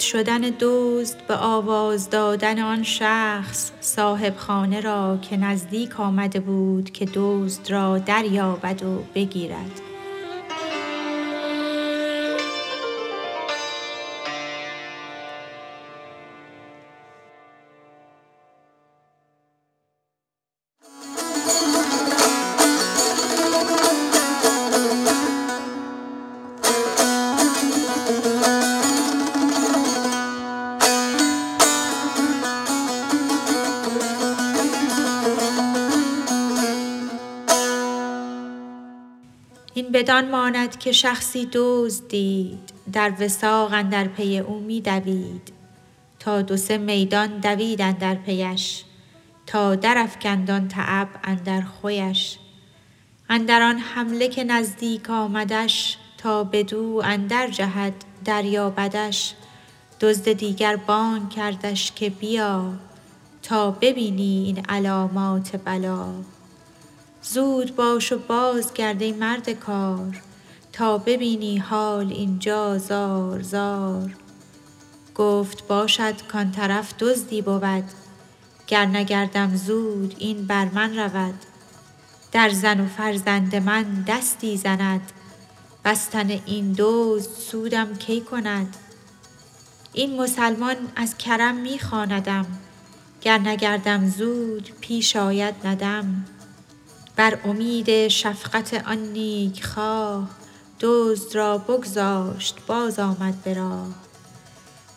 شدن دزد به آواز دادن آن شخص صاحب خانه را که نزدیک آمده بود که دزد را دریابد و بگیرد. بدان ماند که شخصی دزد دید در وثاق اندر پی او می دوید. تا دو سه میدان دوید اندر پیش تا درافکند آن تعب اندر خویش. اندر آن حمله که نزدیک آمدش تا بدو اندر جهد دریابدش. دزد دیگر بانگ کردش که بیا تا ببینی این علامات بلا. زود باش و بازگرد ای مرد کار تا ببینی حال اینجا زار زار. گفت باشد کان طرف دزدی بود گر نگردم زود این بر من رود. در زن و فرزند من دستی زند بستن این دزد سودم کی کند. این مسلمان از کرم می خواندم گر نگردم زود پیش آید ندم. بر امید شفقت آن نیک خواه دزد را بگذاشت باز آمد به راه.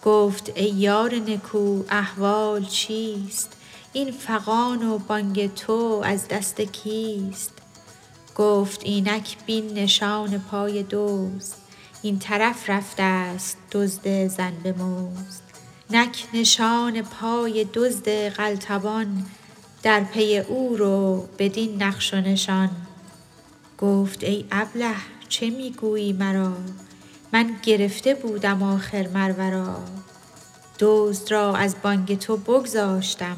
گفت ای یار نکو احوال چیست؟ این فغان و بانگ تو از دست کیست؟ گفت اینک بین نشان پای دزد این طرف رفته ست دزد زن بمزد نک نشان پای دزد قلتبان در پی او رو بدین نقش و نشان. گفت ای ابله چه می گویی مرا؟ من گرفته بودم آخر مر ورا دزد را از بانگ تو بگذاشتم.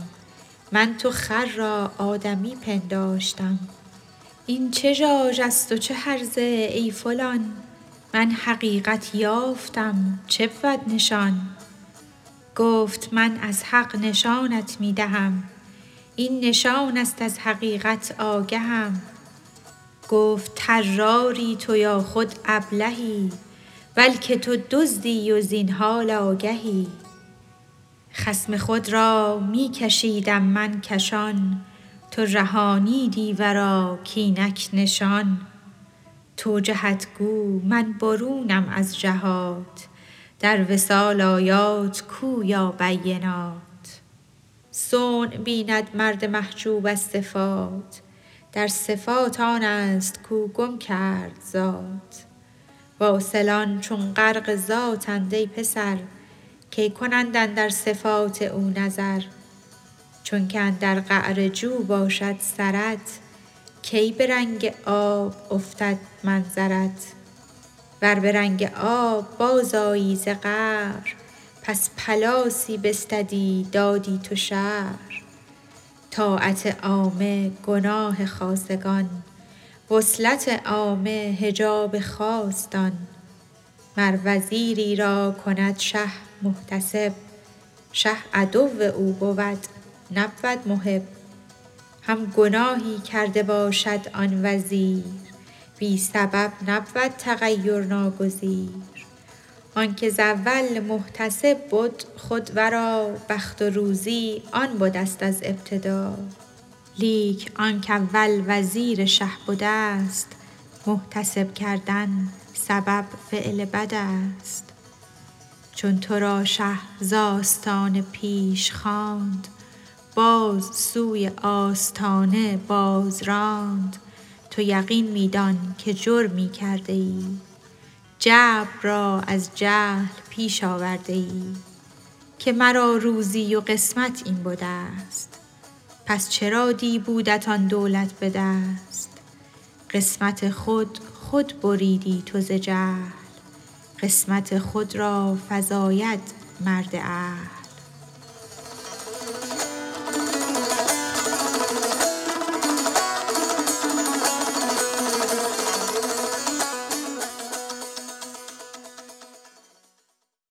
من تو خر را آدمی پنداشتم. این چه ژاژ است و چه هرزه ای فلان؟ من حقیقت یافتم چه بود نشان؟ گفت من از حق نشانت می دهم این نشان است از حقیقت آگهم. گفت طراری تو یا خود ابلهی بلک تو دزدی و زین حال آگهی خصم خود را می کشیدم من کشان تو رهانیدی ورا کاینک نشان. تو جهت گو من برونم از جهات در وصال آیات کو یا بینات. صنع بیند مرد محجوب از صفات. در صفات آن است کو گم کرد ذات. واصلان چون غرق ذاتند ای پسر کی کنند اندر صفات او نظر؟ چونک اندر قعر جو باشد سرت کی به رنگ آب افتد منظرت؟ ور به رنگ آب بازآیی ز قعر پس پلاسی بستدی دادی تو شعر طاعت عامه گناه خاصگان وصلت عامه حجاب خاص دان مر وزیری را کند شه محتسب شه عدو او بود نبود محب. هم گناهی کرده باشد آن وزیر بی سبب نبود تغیر ناگزیر آنک ز اول محتسب بد خود ورا بخت و روزی آن بدست از ابتدا. لیک آنک اول مر وزیر شه بده ست محتسب کردن سبب فعل بد است. چون تو را شه ز پیش خواند باز سوی آستانه باز راند. تو یقین می دان که جرمی کرده ای. جبر را از جهل پیش آورده ای که مرا روزی و قسمت این بده ست پس چرا دی بودت آن دولت به دست؟ قسمت خود خود بریدی تو ز جهل. قسمت خود را فزاید مرد اهل.